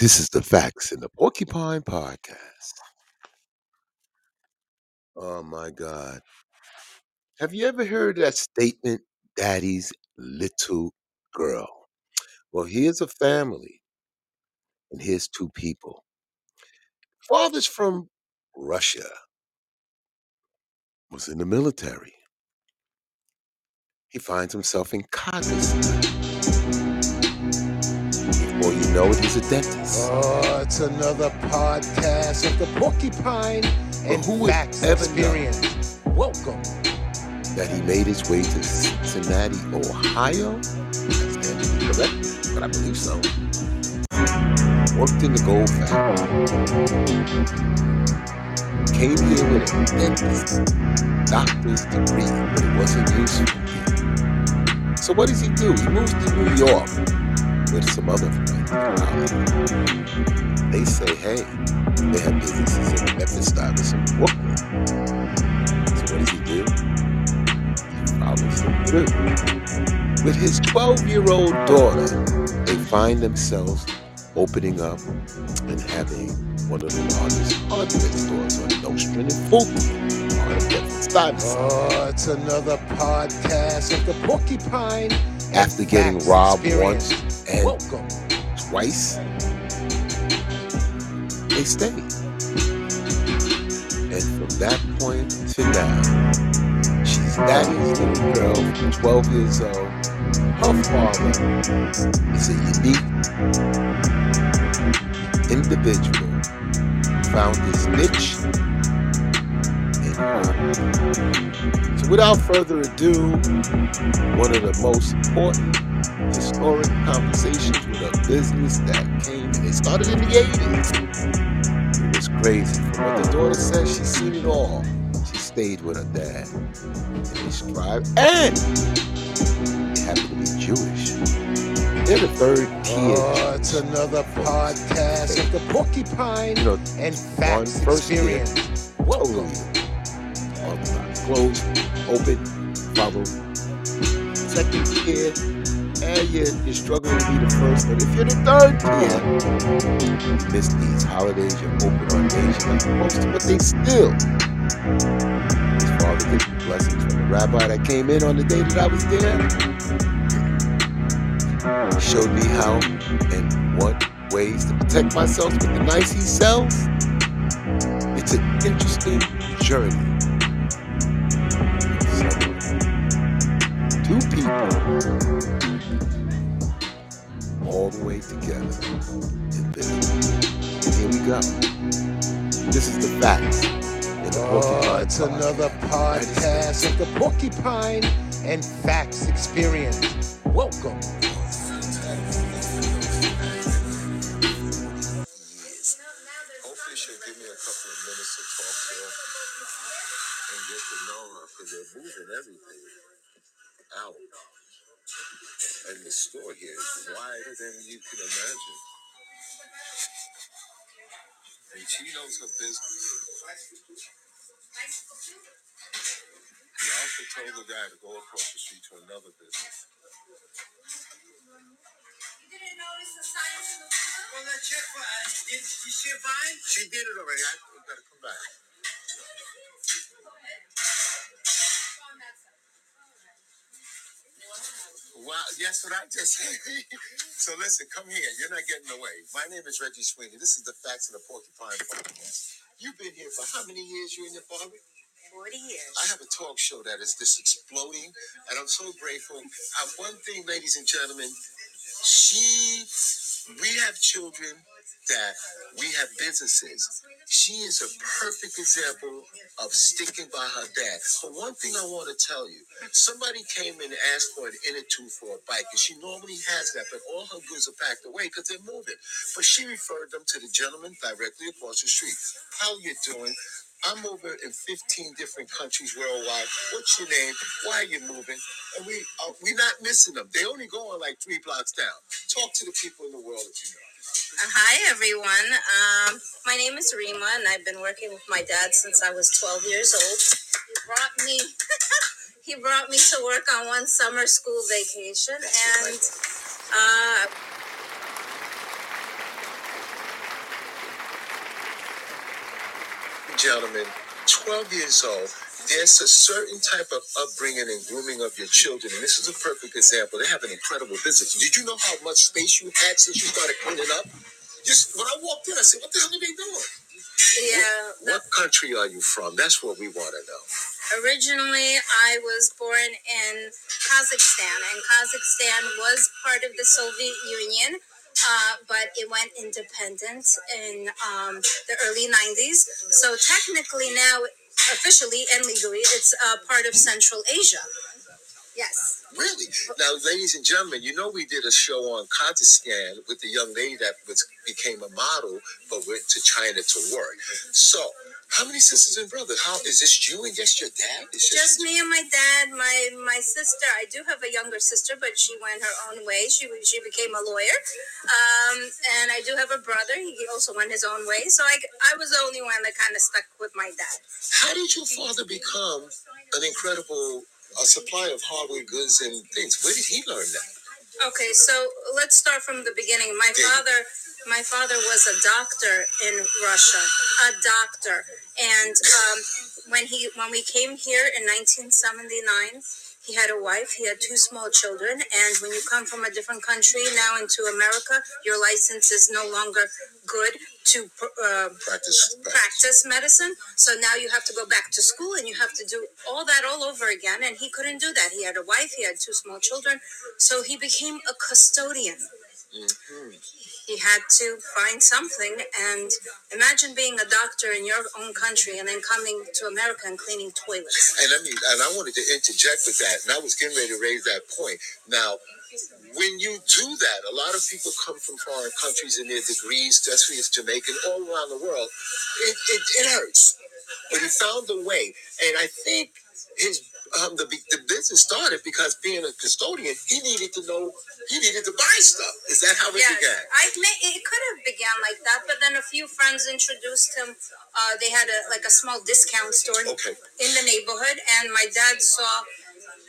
This is the facts in the Porcupine Podcast. Oh my God. Have you ever heard that statement, Daddy's little girl? Well, here's a family, and here's two people. Father's from Russia, was in the military. He finds himself in Kazakhstan. Before you know it, he's a dentist. Oh, it's another podcast of the Porcupine and who Facts? Experience. Welcome. that he made his way to Cincinnati, Ohio. Is that correct? But I believe so. Worked in the gold factory. Came here with a dentist, doctor's degree, but it wasn't useful. So what does he do? He moves to New York with some other friends. They say, hey, they have businesses in Memphis, Dallas, and Brooklyn. So what does he do? through. With his 12 year old daughter, they find themselves opening up and having one of the largest hardware stores on Nostrand and Fulton, Oh, it's another podcast of the Porcupine After getting robbed Experience. once and Welcome. twice, they stayed. And from that point to now, she's daddy's little girl, 12 years old. Her father is a unique individual, found his niche in her. So without further ado, one of the most important historic conversations with a business that came and it started in the 80s. It was crazy. From what the daughter says, she's seen it all. She stayed with her dad. And they strive and they happen to be Jewish. They're the third tier. Oh, it's another podcast of the Porcupine You know, and Facts Experience. Welcome. organized. Closed, open, follow. Second tier, and you're, you're struggling to be the first. But if you're the third tier, you miss these holidays, you're open on days not supposed to, but they still. His father gets blessings from the rabbi that came in on the day that I was there. He showed me how and what ways to protect myself with the knives he sells. It's an interesting journey. Two people all the way together in business. And here we go. This is the facts. in the Oh, Porcupine it's Podcast. another podcast of the Porcupine and Facts Experience. Welcome. Give me a couple of minutes to talk to her and get to know her because they're moving everything out. And the store here is wider than you can imagine. And she knows her business. He also told the guy to go across the street to another business. You didn't notice the signs in the window? Well, that check for uh, did, did she find? She did it already. I gotta come back. Well, yes, what I just said. so listen, come here. You're not getting away. My name is Reggie Sweeney. This is the Facts of the Porcupine Podcast. You've been here for how many years? You and your father? 40 years. I have a talk show that is just exploding, and I'm so grateful. Uh, one thing, ladies and gentlemen, she, we have children that we have businesses. She is a perfect example of sticking by her dad. But one thing I want to tell you, somebody came in and asked for an inner tube for a bike, and she normally has that, but all her goods are packed away because they're moving. But she referred them to the gentleman directly across the street. How you doing? I'm over in 15 different countries worldwide. What's your name? Why are you moving? And we uh, we're not missing them. They only go on like three blocks down. Talk to the people in the world that you know. Uh, hi, everyone. Um, my name is Rima, and I've been working with my dad since I was 12 years old. He brought me, he brought me to work on one summer school vacation, and uh, gentlemen, 12 years old there's a certain type of upbringing and grooming of your children. And this is a perfect example. They have an incredible business. Did you know how much space you had since you started cleaning up? Just when I walked in, I said, What the hell are they doing? Yeah. What country are you from? That's what we want to know. Originally, I was born in Kazakhstan, and Kazakhstan was part of the Soviet Union, uh, but it went independent in um, the early 90s. So, technically, now, officially and legally, it's uh, part of Central Asia. Yes. Really? Now, ladies and gentlemen, you know we did a show on Kazakhstan with the young lady that was became a model but went to China to work. So, how many sisters and brothers? How is this you and just your dad? It's Just me and my dad, my my sister. I do have a younger sister, but she went her own way. She she became a lawyer, um, and I do have a brother. He also went his own way. So I I was the only one that kind of stuck with my dad. How did your father become an incredible uh, supply of hardware goods and things? Where did he learn that? Okay, so let's start from the beginning. My father, my father was a doctor in Russia, a doctor, and um, when he when we came here in 1979, he had a wife. He had two small children, and when you come from a different country now into America, your license is no longer good to uh, Practice. practice medicine. So now you have to go back to school and you have to do all that all over again. And he couldn't do that. He had a wife, he had two small children. So he became a custodian. Mhm. He had to find something. And imagine being a doctor in your own country and then coming to America and cleaning toilets. And I mean, and I wanted to interject with that, and I was getting ready to raise that point. Now, when you do that, a lot of people come from foreign countries and their degrees, especially as Jamaican, all around the world. It, it, it hurts, but he found a way, and I think his um, the the business started because being a custodian, he needed to know, he needed to buy stuff. Is that how it Yes, began? I may, it could have began like that, but then a few friends introduced him. Uh, they had a like a small discount store Okay. in the neighborhood, and my dad saw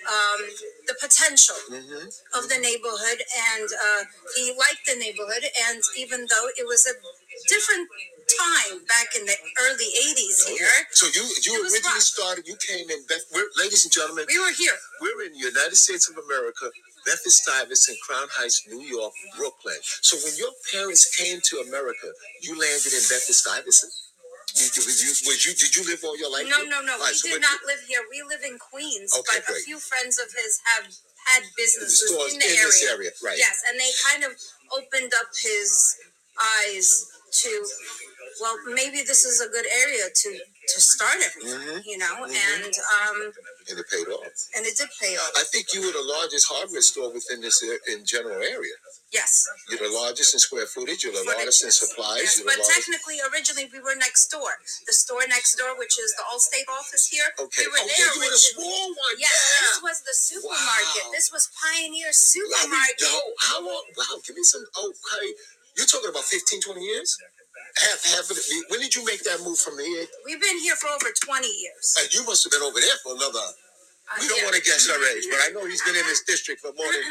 um, the potential hmm of the neighborhood, and uh, he liked the neighborhood. And even though it was a different time back in the early '80s here, So you you It originally started. You came in, Beth, we're, ladies and gentlemen. we were here. We're in the United States of America, Bedford Stuyvesant, Crown Heights, New York, Brooklyn. So when your parents came to America, you landed in Bedford Stuyvesant. You, you, was you, was you, did you live all your life? No, here? no, no. All We did not live here. We live in Queens, Okay, but a few friends of his have had businesses stores in the in area. this area, right? Yes, and they kind of opened up his eyes to, well, maybe this is a good area to to start everything, Mhm, you know, mhm. and um, And it paid off. and it did pay off. I think you were the largest hardware store within this a- in general area. Yes, You're the largest in square footage. You're the Footage, largest in supplies. yes. But largest. technically, originally we were next door. The store next door, which is the Allstate office here, Okay. we were oh, there yeah, you were the small one. Yes, yeah. this was the supermarket. Wow. This was Pioneer Supermarket. yo, how long? Wow, give me some. Okay, you're talking about 15, 20 years. Half of. When did you make that move from here? We've been here for over 20 years. And you must have been over there for another. Uh, We don't yeah. want to guess her age, but I know he's been in this district for more than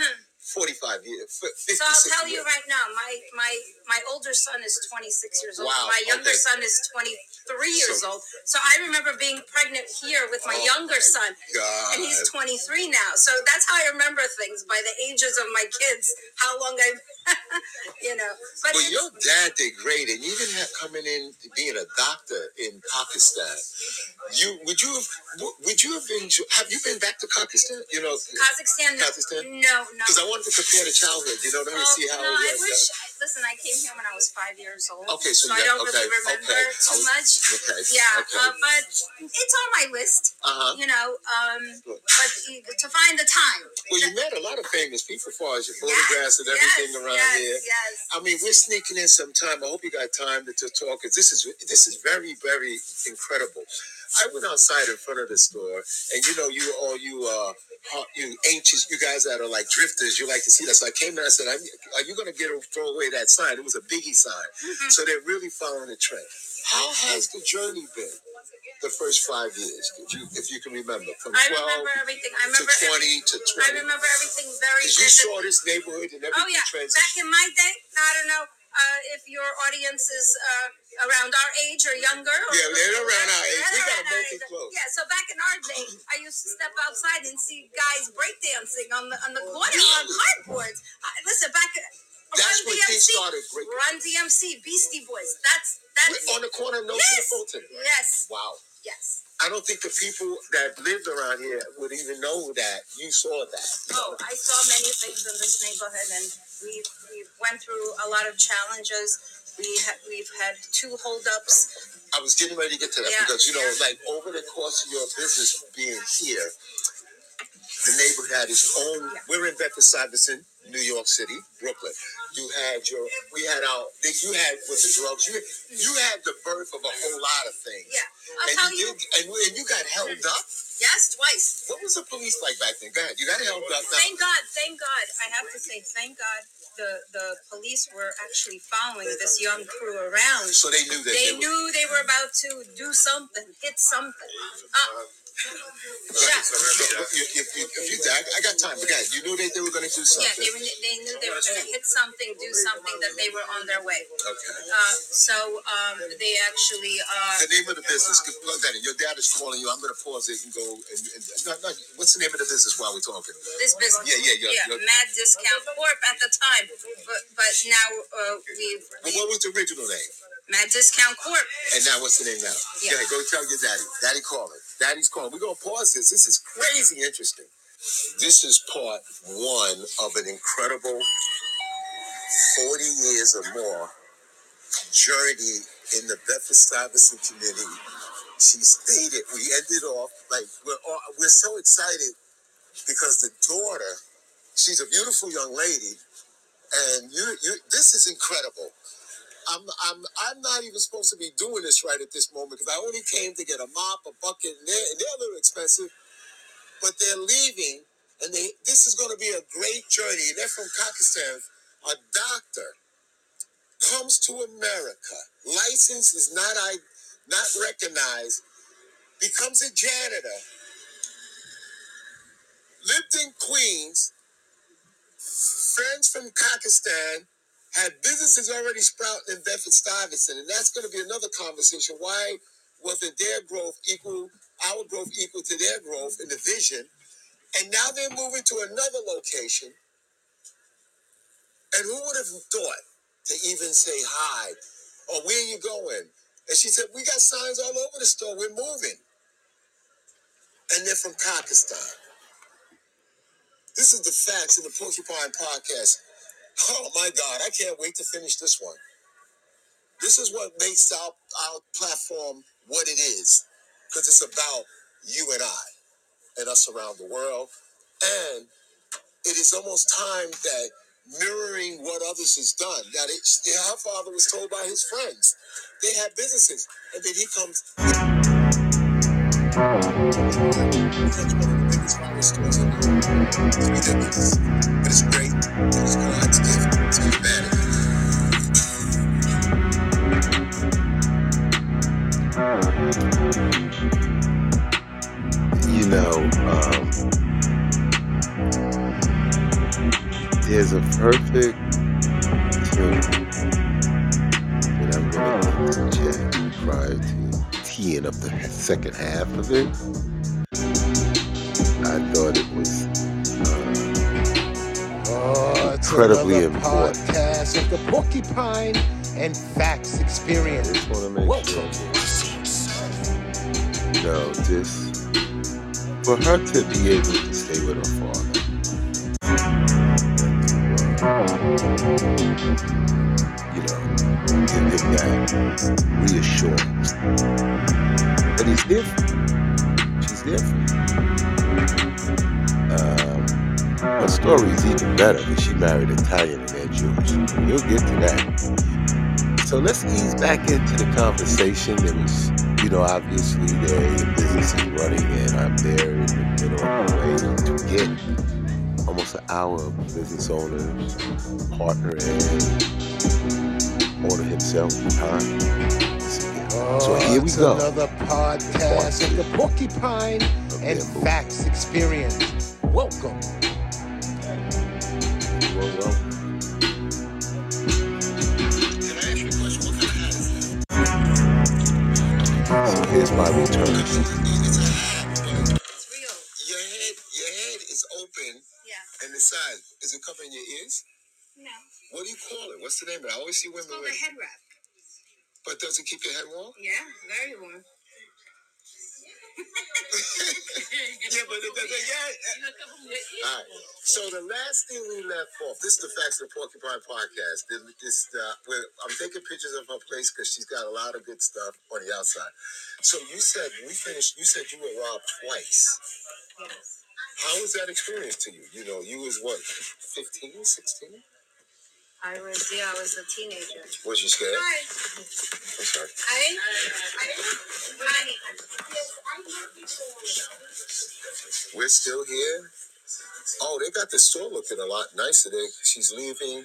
45 years. fi- 50, So I'll 60 tell you right now, my my my older son is 26 years old. Wow, My younger okay. son is 23 years old. So I remember being pregnant here with my Oh, younger my son, God. and he's 23 now. So that's how I remember things by the ages of my kids. How long I've, you know. But Well, your dad did great, and even have coming in being a doctor in Pakistan. You would you have would you have been have you been back to Pakistan? You know, Kazakhstan, no, Kazakhstan? no, no. because I wanted to compare the childhood. You know, let me Well, see how. no, I wish. Listen, I came here when I was five years old. Okay, so so I don't got- really okay, remember okay. Too was- much. Okay. Yeah, Okay. uh, but it's on my list. Uh huh. You know, um, but to find the time. Well, you met a lot of famous people, as far as your photographs and everything yes, around yes, here. Yes. I mean, we're sneaking in some time. I hope you got time to, to talk, because this is this is very very incredible. I went outside in front of the store, and you know, you all you uh you ancients, you guys that are like drifters, you like to see that. So I came in, I said, I'm, "Are you going to get throw away that sign?" It was a biggie sign, Mhm. so they're really following the trend. How has the journey been? The first five years, if you if you can remember, from I twelve remember everything. I to remember. every- twenty to I twenty. remember everything very Because you vividly. saw this neighborhood and everything Oh yeah, transition. back in my day, I don't know. uh, if your audience is uh, around our age or younger. Or, Yeah, they're around our age. We got multi clothes. Yeah, so back in our day, I used to step outside and see guys breakdancing on the on the corner on cardboards. Uh, listen, back. That's Run when things DMC, started breaking. Run DMC, Beastie Boys. That's that's On the corner of No yes, Fulton. yes, Wow. yes. I don't think the people that lived around here would even know that you saw that. Oh, I saw many things in this neighborhood, and we we went through a lot of challenges. We ha- we've had two holdups. I was getting ready to get to that Yeah, because you know, yeah. like over the course of your business being here, the neighborhood had its own. Yeah. We're in Bedford Stuyvesant, New York City, Brooklyn. You had your, we had our, you had with the drugs. You you had the birth of a whole lot of things. Yeah, I'll and tell you, did, and, and you got held up. Yes, twice. What was the police like back then? Go ahead. You got held up. Now, Thank God, thank God. I have to say, thank God. The the police were actually following this young crew around. so they knew that They were- knew they were about to do something, hit something. Uh, yeah. So, if, if, if, if you, I, I got time. But guys, you knew that they were going to do something. Yeah, they, were, they knew they were going to hit something, do something, that they were on their way. Okay. Uh, so um, they actually, uh, The name of the business, plug that in. Your dad is calling you. I'm going to pause it and go. And, and, no, no, what's the name of the business while we're talking? this business. Yeah, yeah, yeah, yeah. Mad Discount Corp at the time, but but now uh, But what was the original name? Mad Discount Corp. And now what's the name now? Yeah. Yeah, go tell your daddy. Daddy calling. Daddy's calling. We're to pause this. This is crazy interesting. This is part one of an incredible 40 years or more journey in the Bedford Stuyvesant community. She stated, we ended off like we're all, we're so excited because the daughter, she's a beautiful young lady, and you, you this is incredible. I'm, I'm, I'm not even supposed to be doing this right at this moment because I only came to get a mop, a bucket, and they're, and they're a little expensive, but they're leaving, and they this is going to be a great journey. And they're from Pakistan. A doctor comes to America, license is not I, not recognized, becomes a janitor, lived in Queens, friends from Pakistan, had businesses already sprouting in Bedford Stuyvesant, and that's going to be another conversation. Why wasn't their growth equal, our growth equal to their growth in the vision? And now they're moving to another location. And who would have thought to even say hi or where you going? And she said, We got signs all over the store. We're moving. And they're from Pakistan. This is the facts in the Porcupine Podcast. Oh my God, I can't wait to finish this one. This is what makes our, our platform what it is. Because it's about you and I and us around the world. And it is almost time that mirroring what others has done. That it, her father was told by his friends. They had businesses. And then he comes. There's a perfect tune that I'm going to interject prior to teeing up the second half of it. I thought it was uh, Oh, Incredibly important. podcast of the Porcupine and Facts Experience. I just want to make Welcome. sure, you know, just for her to be able to stay with her father. You know, give him that reassurance that he's you. She's you. Um, her story is even better because she married Italian and they're Jewish. We'll get to that. So let's ease back into the conversation. There was, you know, obviously their business is running, and I'm there in the middle of the way to get almost an hour of business owners, order himself time. So oh, here we go. Another podcast of the Porcupine and Facts Experience. Welcome. Well, well. So here's my return. And the side is it covering your ears? No. What do you call it? What's the name of it? I always see women It's called with, a head wrap. but does it keep your head warm? Yeah, very warm. yeah, but it doesn't. Yeah. All right. So the last thing we left off, this is the Facts of the Porcupine podcast. Th- This, uh, where I'm taking pictures of her place because she's got a lot of good stuff on the outside. So you said we finished. You said you were robbed twice. Yes. How was that experience to you? You know, you was what, 15, 16? I was, yeah, I was a teenager. Was you scared? Hi. I'm sorry. Hi. Hi. We're still here. Oh, they got the store looking a lot nicer. They, she's leaving.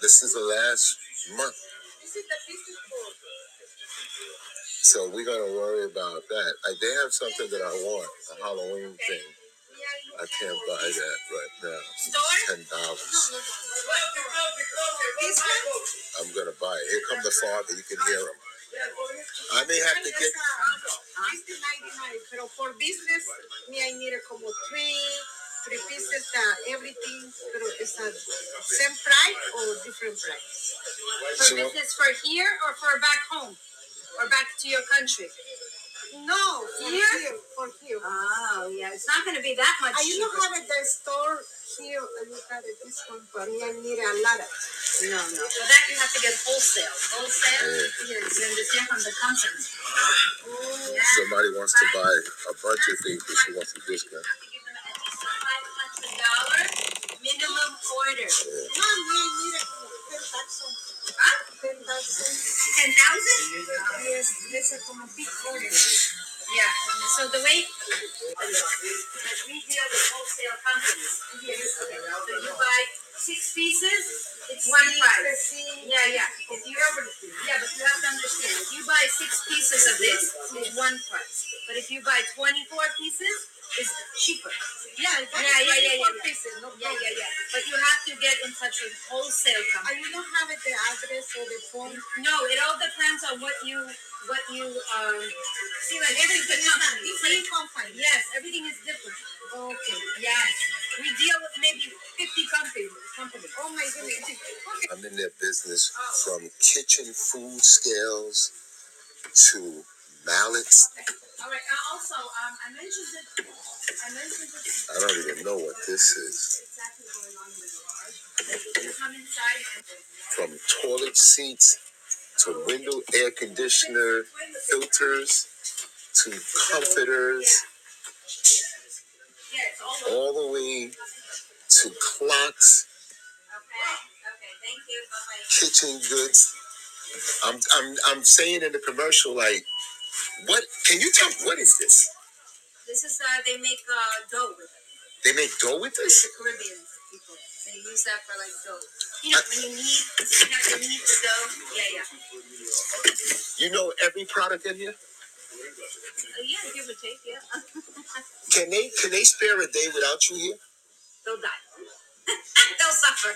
This is the last month. So we're gonna worry about that. I, they have something that I want, a Halloween thing. I can't buy that right now. It's ten dollars. I'm gonna buy it. Here come the father. You can hear him. I may have to get. Pero for business, me I need como three, three pieces, uh, everything, pero it's a same price or different price. For business for here or for back home? Or back to your country? No, for Here? here, for here. Oh, yeah. It's not going to be that much I you know cheaper. have at the store here, and you have it this one, but me I need a lot of. No, no. For that, you have to get wholesale. Wholesale? Yeah. Yes, you understand from the company. Oh. somebody wants to buy a bunch of things, but she wants a discount. minimum order. No, me I need a Huh? Ten thousand. Yes, this is como big order. Yeah. So the way we deal with wholesale companies. Yes. So you buy six pieces, it's one price. Yeah, yeah. If you ever, yeah, but you have to understand. If you buy six pieces of this, it's one price. But if you buy twenty-four pieces, it's cheaper. Yeah, Yeah, yeah, yeah, yeah, yeah. pieces, no Yeah, yeah, yeah. But you have to get in touch with wholesale And you don't have it the address or the phone. No, it all depends on what you, what you, um, see, like every the company. Different company. Yes, everything is different. Okay. Yes, we deal with maybe fifty companies. Companies. Oh my goodness. Okay. I'm in their business from kitchen food scales to mallets. All right. Uh, also, um, I mentioned it. I mentioned it. I don't even know what this is. Exactly going on with the garage. Come inside and From toilet seats to window air conditioner filters to comforters, yeah, it's all over. all the way to clocks, Okay. Okay. Thank you. Bye bye. kitchen goods. I'm I'm I'm saying in the commercial like, what? Can you tell me what is this? This is uh, they make uh dough with it. They make dough with It's this? the Caribbean people. They use that for like dough. You know, when you knead, you have to knead the dough. Yeah, yeah. You know every product in here. Uh, yeah, give or take. Yeah. Can they can they spare a day without you here? They'll die. They'll suffer.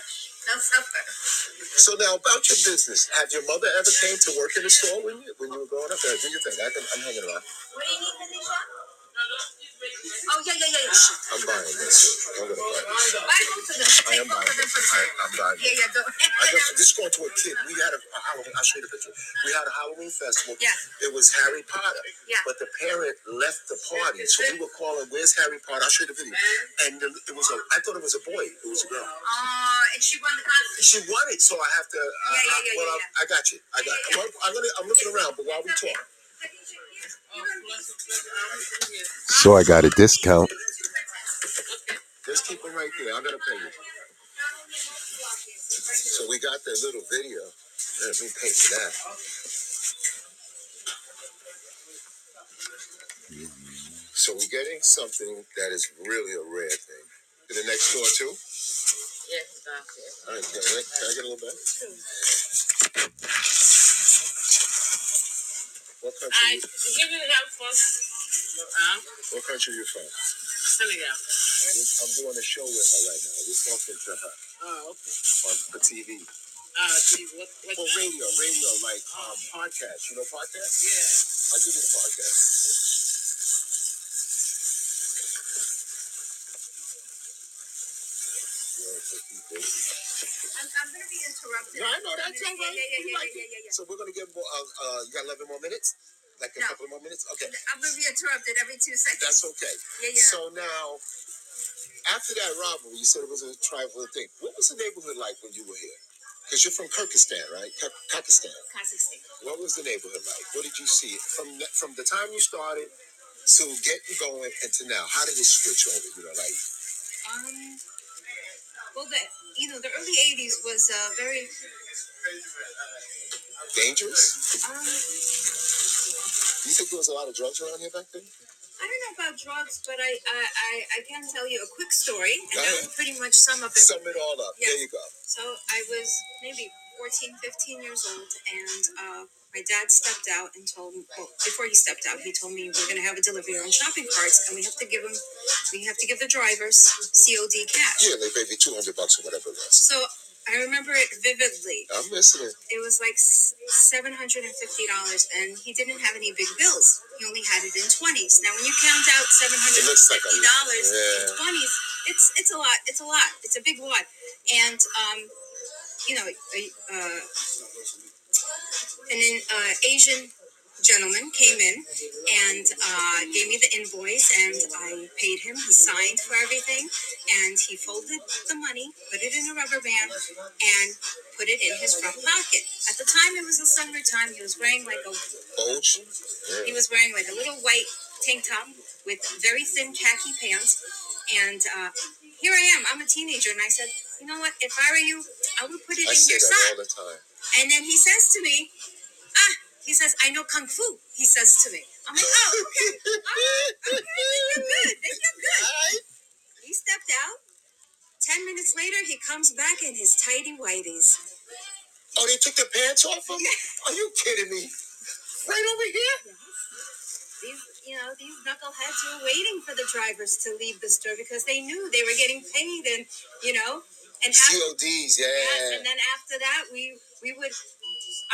So now about your business. Have your mother ever came to work in the store when you when you were growing up? Uh, do you think I can, I'm hanging around? What do you need, Tanisha? Oh yeah, yeah, yeah. yeah. I'm buying this. I'm gonna buy this. Buy both of them. I Take am both buying them for I, I'm buying Yeah, yeah. Go. I just this going to a kid. We had a, a Halloween. I'll show you the picture. We had a Halloween festival. Yeah. It was Harry Potter. Yeah. But the parent left the party, so we were calling, "Where's Harry Potter?" I'll show you the video. And the, it was a. I thought it was a boy. It was a girl. Uh, and she won the contest. She won it, so I have to. Uh, Yeah, yeah, yeah, well, yeah, I, I got you. I got. Yeah, yeah, You. I'm, gonna. I'm looking around, but while we talk, Tanisha, here's- you and me. So I got a discount. just keep them right there. I'm gonna pay you. So we got that little video. Let me pay for that. So we're getting something that is really a rare thing. To the next door too? Yes, doctor. All right, can I, can I get a little bit? What I country? You, give you help first. Um, what country you from? Senegal. I'm doing a show with her right now. We're talking to her Oh, okay. on for TV. Uh, see, what, what? Well, radio, radio, like um, podcast. You know podcast? Yeah. I'll give you the podcast. No, I know that's all right. Yeah, yeah, yeah, like yeah, yeah, yeah, yeah. So we're gonna give more. Uh, uh, you got 11 more minutes? Like a No. couple more minutes? Okay, I'm gonna be interrupted every two seconds. that's okay. Yeah, yeah. So now, after that robbery, you said it was a trifling thing. What was the neighborhood like when you were here? Because you're from Kyrgyzstan, right? Kyr- Kyrgyzstan. Kazakhstan. What was the neighborhood like? What did you see from the, from the time you started to getting going and to now? How did it switch over? You know, like Um, well, the you know the early '80s was uh, very dangerous? um. Do you think there was a lot of drugs around here back then? I don't know about drugs, but I I, I, I can tell you a quick story, and that will pretty much sum up it. Sum it all up. Yeah. There you go. So I was maybe 14, 15 years old, and uh, my dad stepped out and told me, well, before he stepped out, he told me we're going to have a delivery on shopping carts, and we have to give them, we have to give the drivers COD cash. Yeah, they paid me two hundred bucks or whatever it was. So I remember it vividly. I'm listening. It It was like seven hundred and fifty dollars, and he didn't have any big bills. He only had it in twenties. Now, when you count out seven hundred It looks like a fifty dollars in twenties, it's it's a lot. It's a lot. It's a big wad, and um, you know, uh, an uh, Asian gentleman came in and uh, gave me the invoice, and I paid him. He signed for everything, and he folded the money, put it in a rubber band, and put it in his front pocket. At the time, it was the summertime. He was wearing like a Bulge. he was wearing like a little white tank top with very thin khaki pants. And uh, here I am. I'm a teenager, and I said, you know what? If I were you, I would put it I in say your that sock. all the time. And then he says to me, ah, he says, I know kung fu. He says to me. I'm like, oh, okay, okay, then you're good. Then you're good. He stepped out. Ten minutes later, he comes back in his tidy whities. Oh, they took the pants off of him? Are you kidding me? Right over here? These, you know, these knuckleheads were waiting for the drivers to leave the store because they knew they were getting paid, and you know, and after, CODs, yes, yeah. and then after that, we we would,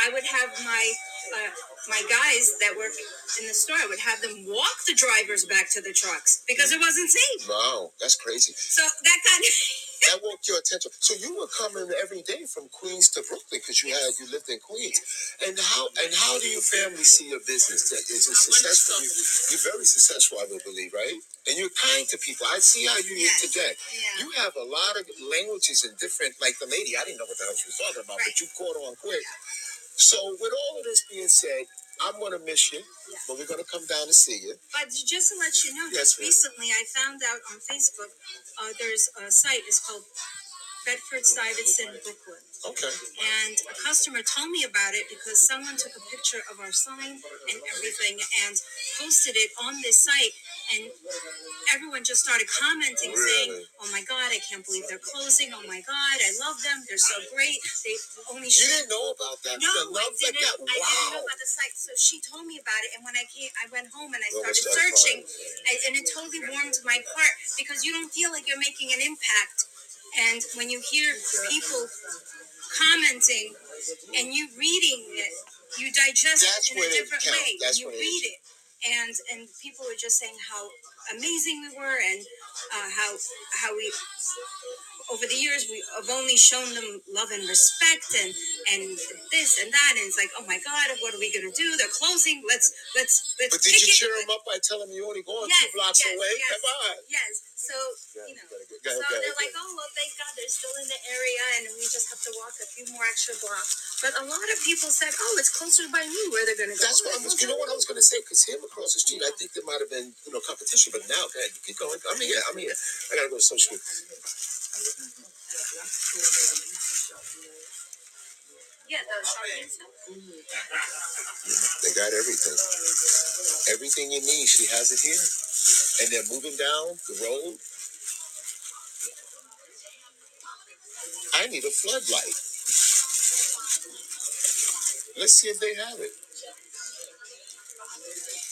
I would have my uh, my guys that work in the store. I would have them walk the drivers back to the trucks because it wasn't safe. Wow, that's crazy. So that kind of That woke your attention. So you were coming every day from Queens to Brooklyn because you had you lived in Queens. And how and how do your family see your business? That Is it successful? You, you're very successful, I would believe, right? And you're kind to people. I see how you Yes. interject. yeah. You have a lot of languages and different, like the lady. I didn't know what the hell she was talking about, Right. but you caught on quick. So with all of this being said, I'm gonna miss you, Yeah. but we're gonna come down and see you. But just to let you know, Yes, just ma'am. recently I found out on Facebook uh, there's a site. It's called Bedford Stuyvesant Brooklyn. Okay. and a customer told me about it because someone took a picture of our sign and everything and posted it on this site and everyone just started commenting saying oh my god i can't believe they're closing oh my god i love them they're so great they only You didn't know about that? no, I like didn't. that? I didn't know Wow. about the site. So she told me about it, and when I came, I went home and I started searching, crying. and, it totally warmed my heart because you don't feel like you're making an impact. And when you hear people commenting and you reading it, you digest That's it in a different way. That's you read it, and and people were just saying how amazing we were and uh, how how we over the years we have only shown them love and respect and and this and that and it's like oh my god what are we gonna do they're closing let's let's let's But did kick you it. cheer him up by telling him you're only going Yes, two blocks yes, away? yes. Come on. yes so Yeah, you know gotta go- so they're go. like, oh well, thank God they're still in the area, and we just have to walk a few more extra blocks. But a lot of people said, oh, it's closer by me where they're gonna go. That's what I was. You know what I was going to say? Because him across the street, I think there might have been you know competition. But now, go ahead, keep going. I'm here. I'm here. I gotta go to social. Yeah, the. They got everything. Everything you need, she has it here. And they're moving down the road. I need a floodlight. Let's see if they have it.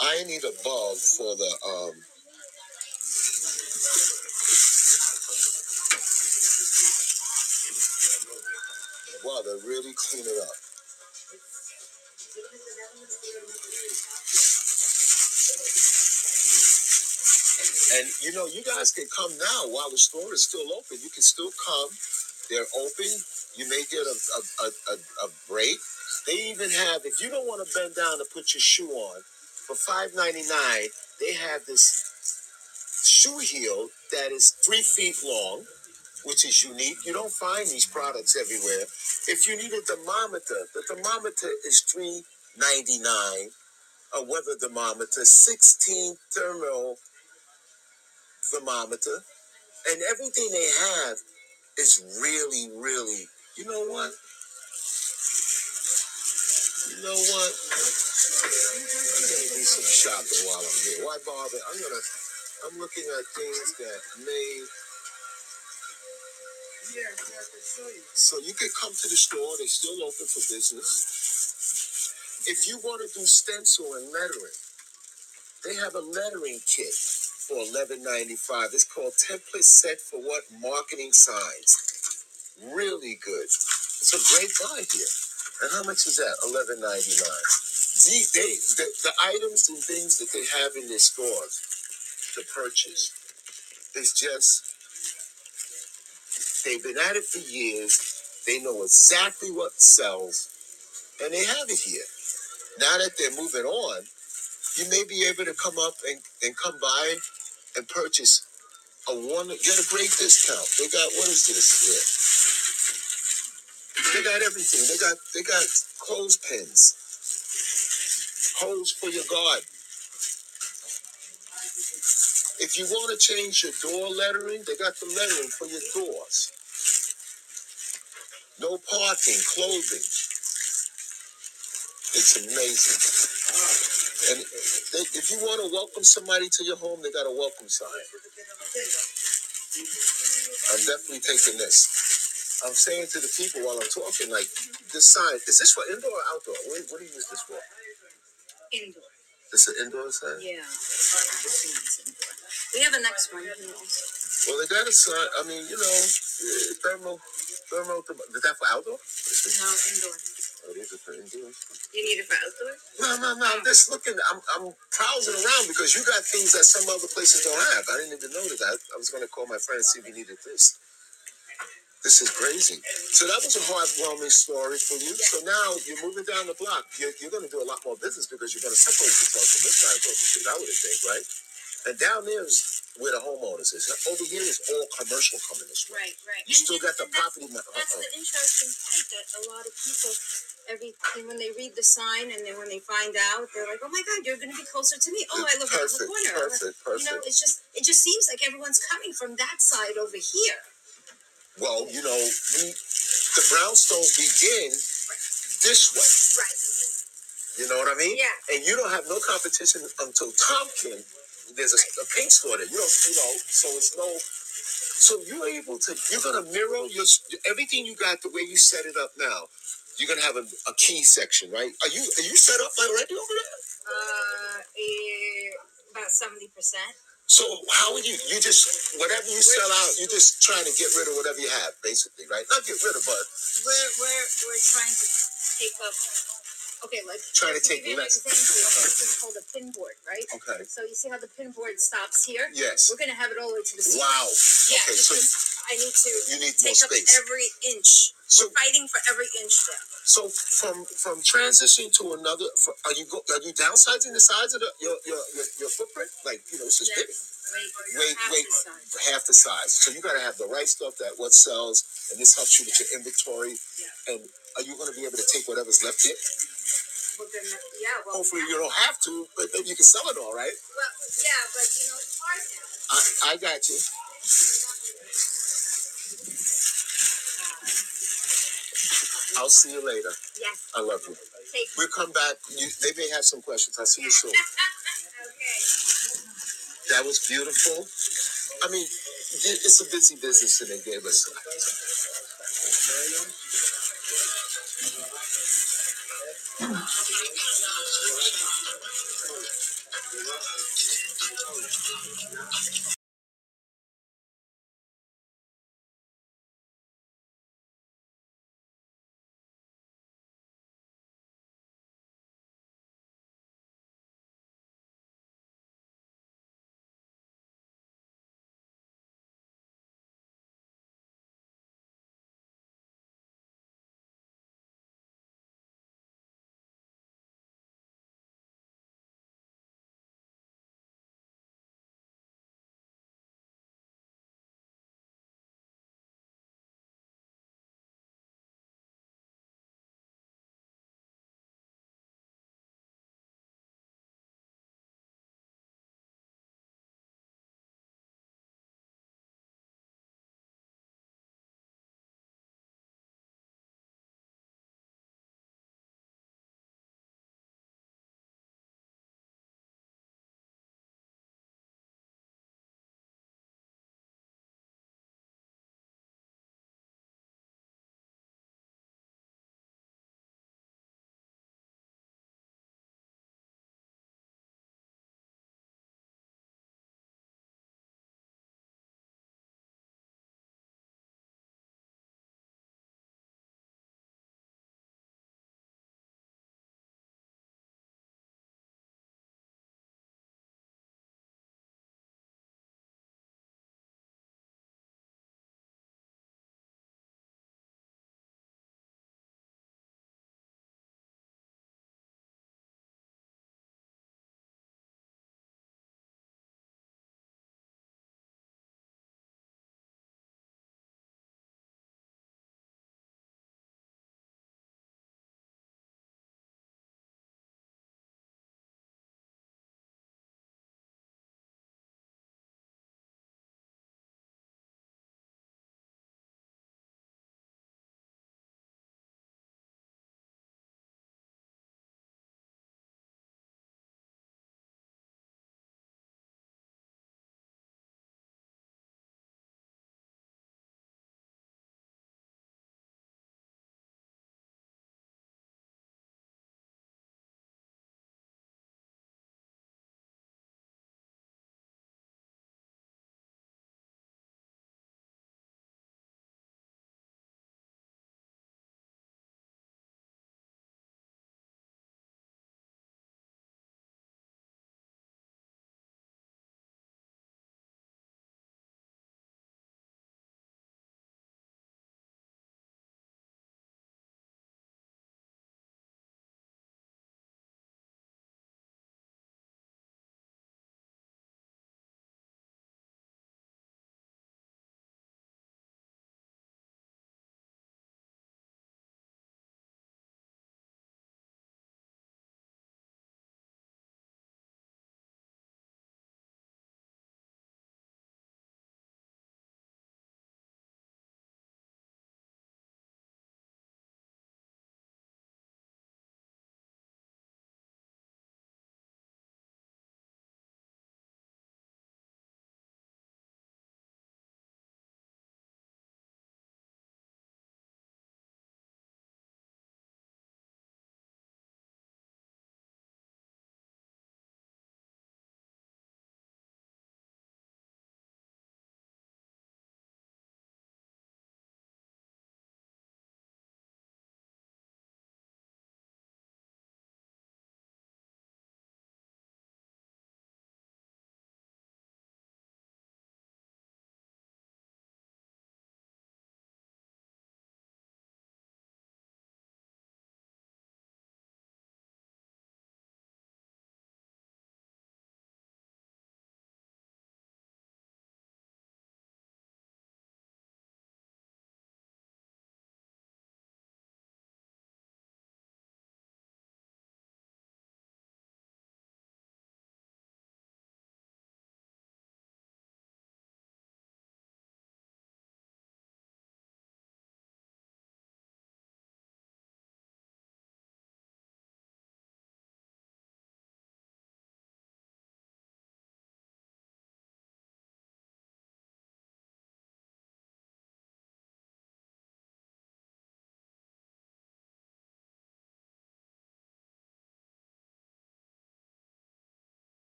I need a bulb for the um Wow, they really clean it up. And you know, you guys can come now while the store is still open. You can still come. They're open. You may get a, a, a, a, break. They even have, if you don't want to bend down to put your shoe on, for five ninety nine, they have this shoe heel that is three feet long, which is unique. You don't find these products everywhere. If you need a thermometer, the thermometer is three ninety nine. A weather thermometer, sixteen thermal thermometer, and everything they have is really, really. You know what? You know what? I'm gonna do some shopping while I'm here. Why bother? I'm gonna. I'm looking at things that may. So you can come to the store. They're still open for business. If you want to do stencil and lettering, they have a lettering kit for eleven ninety five. It's called template set for what marketing signs. Really good. It's a great buy here. And how much is that? Eleven ninety nine. The, they, the, the items and things that they have in their stores to purchase is just they've been at it for years. They know exactly what sells, and they have it here. Now that they're moving on, you may be able to come up and, and come by and purchase a one get a great discount. They got what is this here? They got everything. They got they got clothespins, holes for your garden. If you want to change your door lettering, they got the lettering for your doors. No parking, clothing. It's amazing. And they, if you want to welcome somebody to your home, they got a welcome sign. I'm definitely taking this. I'm saying to the people while I'm talking, like, this sign, is this for indoor or outdoor? What, what do you use this for? Indoor. This an indoor sign? Yeah. This one's indoor. We have a next one. know. Well, they got a sign. I mean, you know, eh, thermal, thermal. Is that for outdoor? No, indoor. Oh, these are for indoor. You need it for outdoor? No, no, no. I'm just looking. I'm, I'm browsing around because you got things that some other places don't have. I didn't even notice that. I was going to call my friend and see if he needed this. This is crazy. So that was a heartwarming story for you. So now you're moving down the block. You're, you're going to do a lot more business because you're going to separate yourself from this side across the street. I would think, right? And down there is where the homeowners is. Over here is all commercial coming this way. Right, right. You still got the and that's- property. ma- uh, That's uh-uh. the uh. interesting part that a lot of people, every when they read the sign and then when they find out, they're like, "Oh my God, you're going to be closer to me." Oh, I live around the Perfect, corner. perfect, You know, perfect. it's just it just seems like everyone's coming from that side over here. Well, you know, we, the brownstones begin this way. Right. You know what I mean? Yeah. And you don't have no competition until Tompkin. There's a, a paint store there. You don't, you know, so it's no. So you're able to, you're gonna mirror your everything you got the way you set it up now. You're gonna have a, a key section, right? Are you are you set up already over there? Uh, eh, about seventy percent. So how are you you just whatever you sell out, you're just trying to get rid of whatever you have, basically, right? Not get rid of, but We're we're we're trying to take up. Okay, like Trying to take you an less. example. Is called a pin board, right? okay. So you see how the pin board stops here? Yes. We're gonna have it all the way to the ceiling. Wow. Yeah, Okay, so because I need to you need more take up space. every inch. So We're fighting for every inch there. So from from transition to another, are you go, are you downsizing the size of the your your your, your footprint? Like you know, this is big, Wait, Wait, half wait. the size. half the size. So you got to have the right stuff that what sells, and this helps you with your inventory. Yeah. And are you going to be able to take whatever's left here? Yeah, well, Hopefully you don't have to, but then you can sell it all, right? well, yeah, but you know, it's hard now. I I got you. I'll see you later. Yes, I love you. take. We'll come back. You, they may have some questions. I'll see you soon. okay. That was beautiful. I mean, it's a busy business, and they gave us.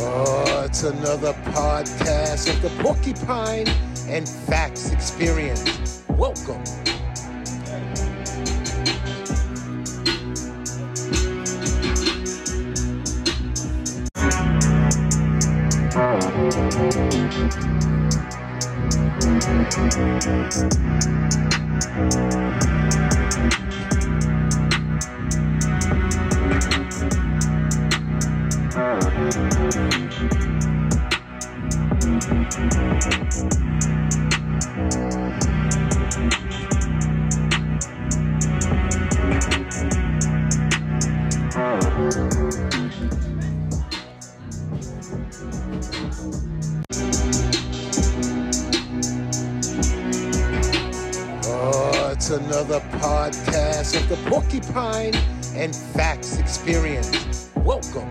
Oh, it's another podcast of the Porcupine and Facts Experience. Welcome. Oh, it's another podcast of the Porcupine and Facts Experience. Welcome.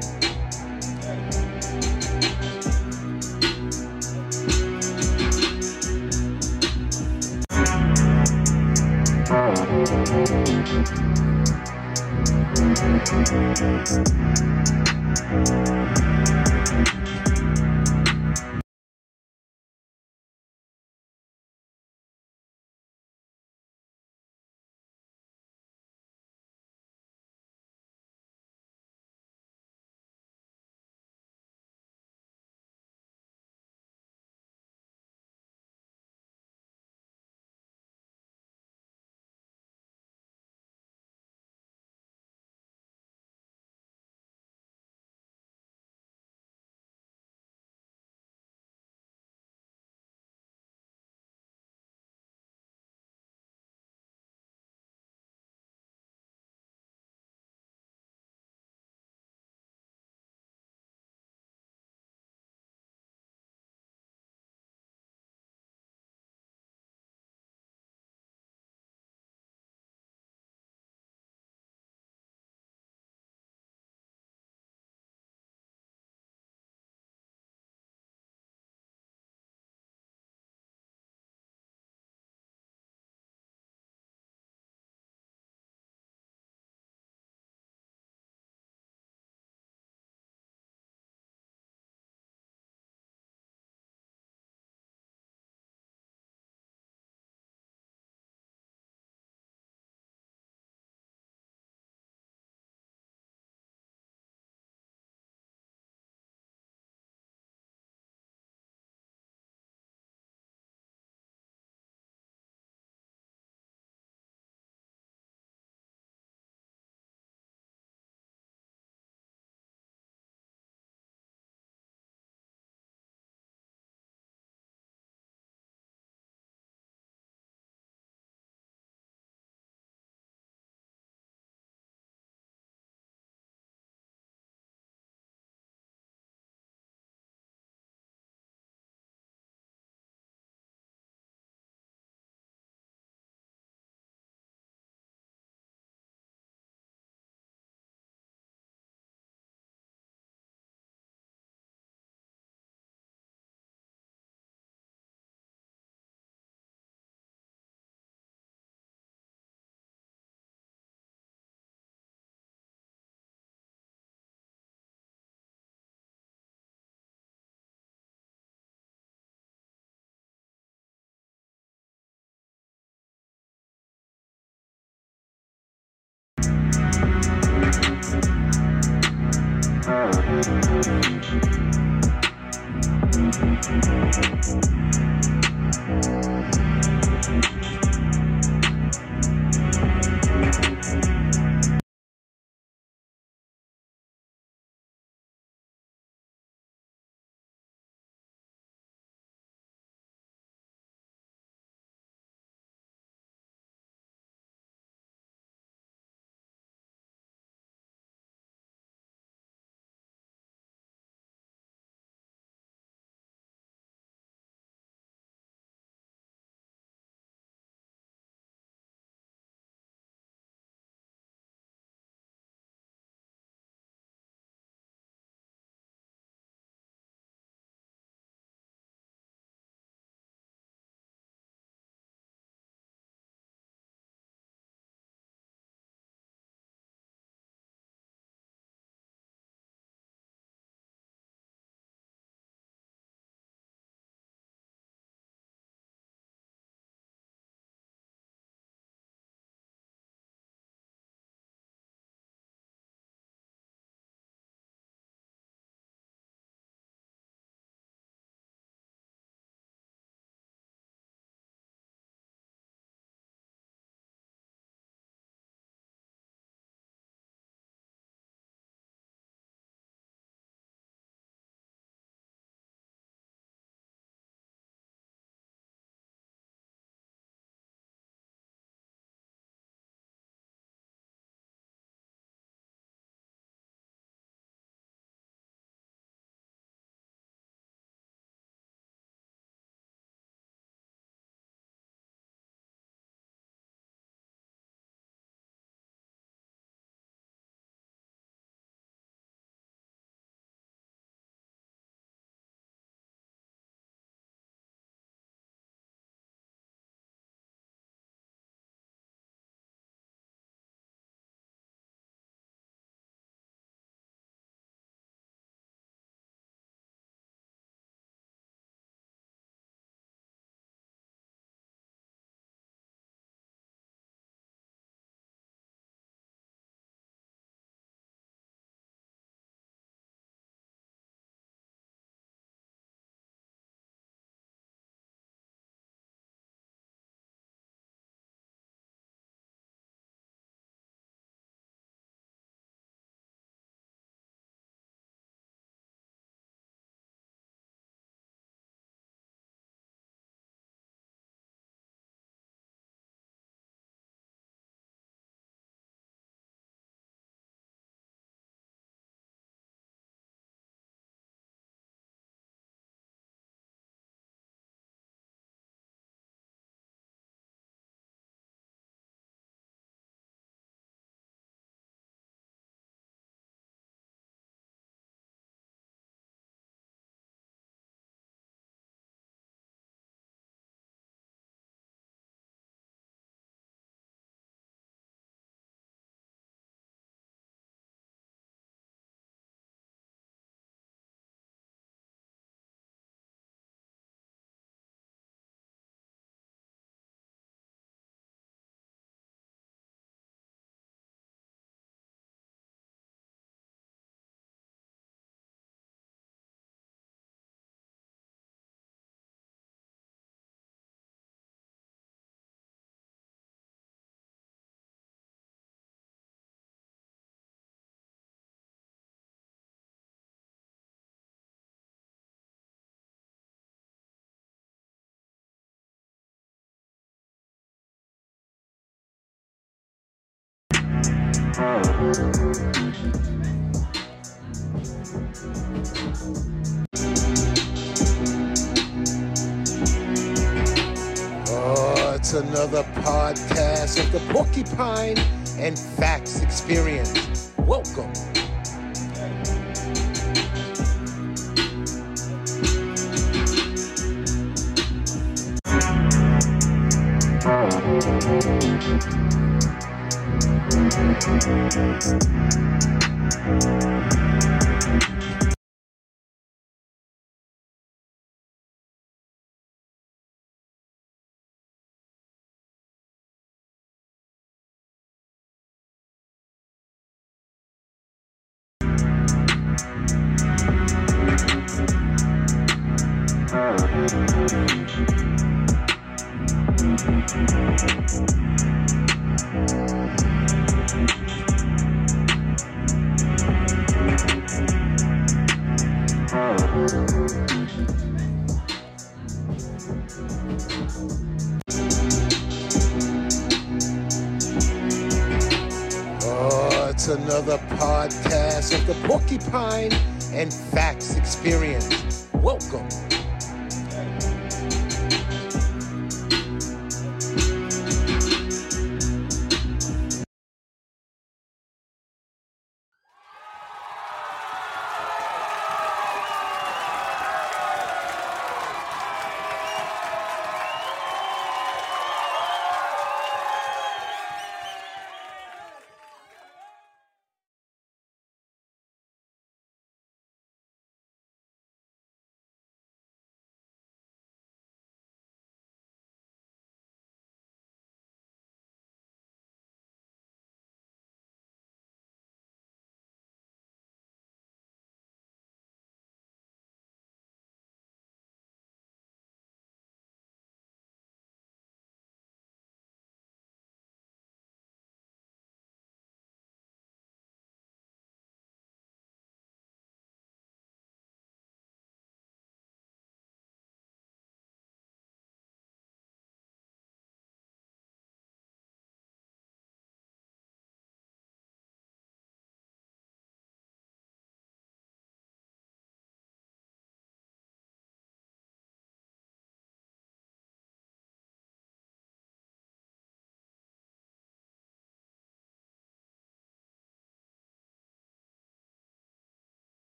Another podcast of the Porcupine and Facts Experience. Welcome. Oh,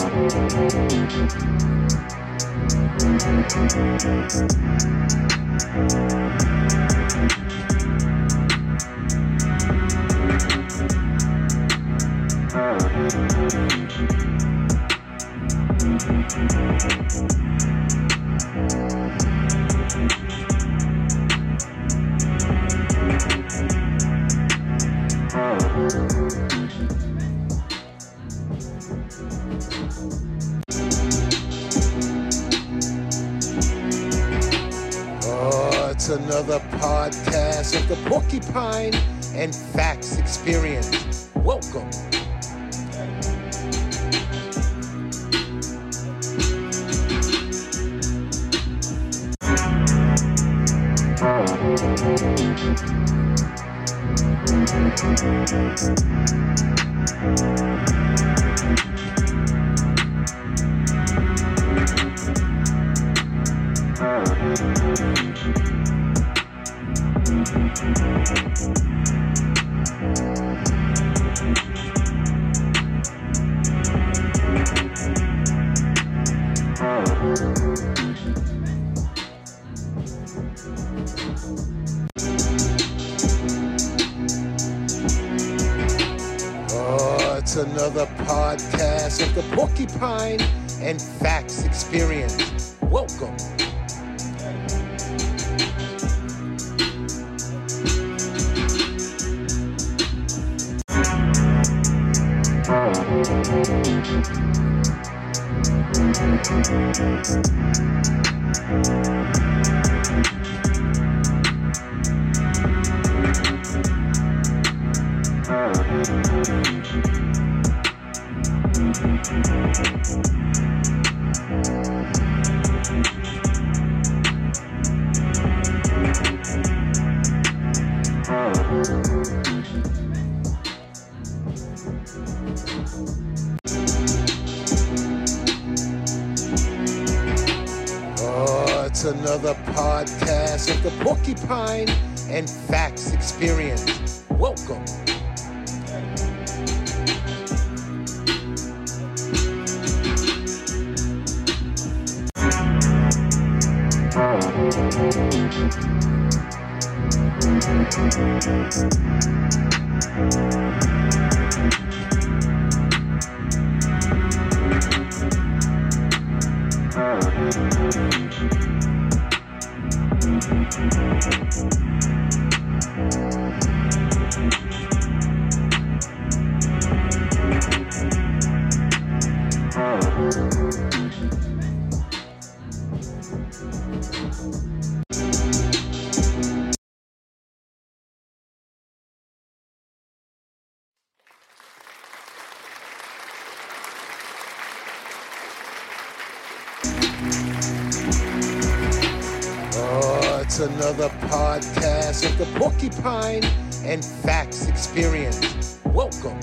Oh, the Porcupine and Facts Experience. Welcome. Podcast of the Porcupine and Facts Experience. Welcome. Oh, another podcast of the Porcupine and Facts Experience. Welcome.